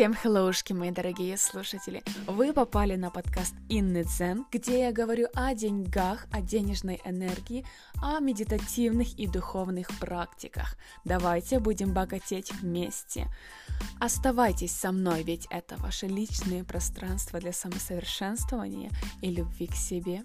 Всем хеллоушки, мои дорогие слушатели! Вы попали на подкаст Инны Цен, где я говорю о деньгах, о денежной энергии, о медитативных и духовных практиках. Давайте будем богатеть вместе. Оставайтесь со мной, ведь это ваше личное пространство для самосовершенствования и любви к себе.